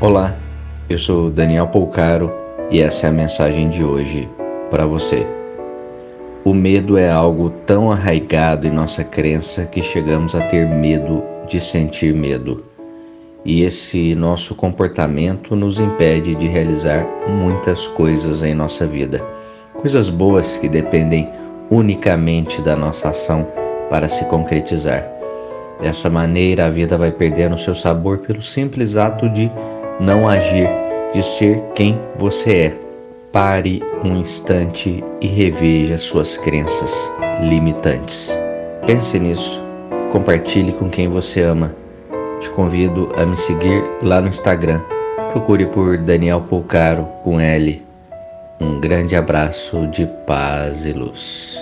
Olá, eu sou Daniel Polcaro e essa é a mensagem de hoje para você. O medo é algo tão arraigado em nossa crença que chegamos a ter medo de sentir medo. E esse nosso comportamento nos impede de realizar muitas coisas em nossa vida. Coisas boas que dependem unicamente da nossa ação para se concretizar. Dessa maneira, a vida vai perdendo seu sabor pelo simples ato de não agir, de ser quem você é. Pare um instante e reveja suas crenças limitantes. Pense nisso, compartilhe com quem você ama. Te convido a me seguir lá no Instagram. Procure por Daniel Polcaro com L. Um grande abraço de paz e luz.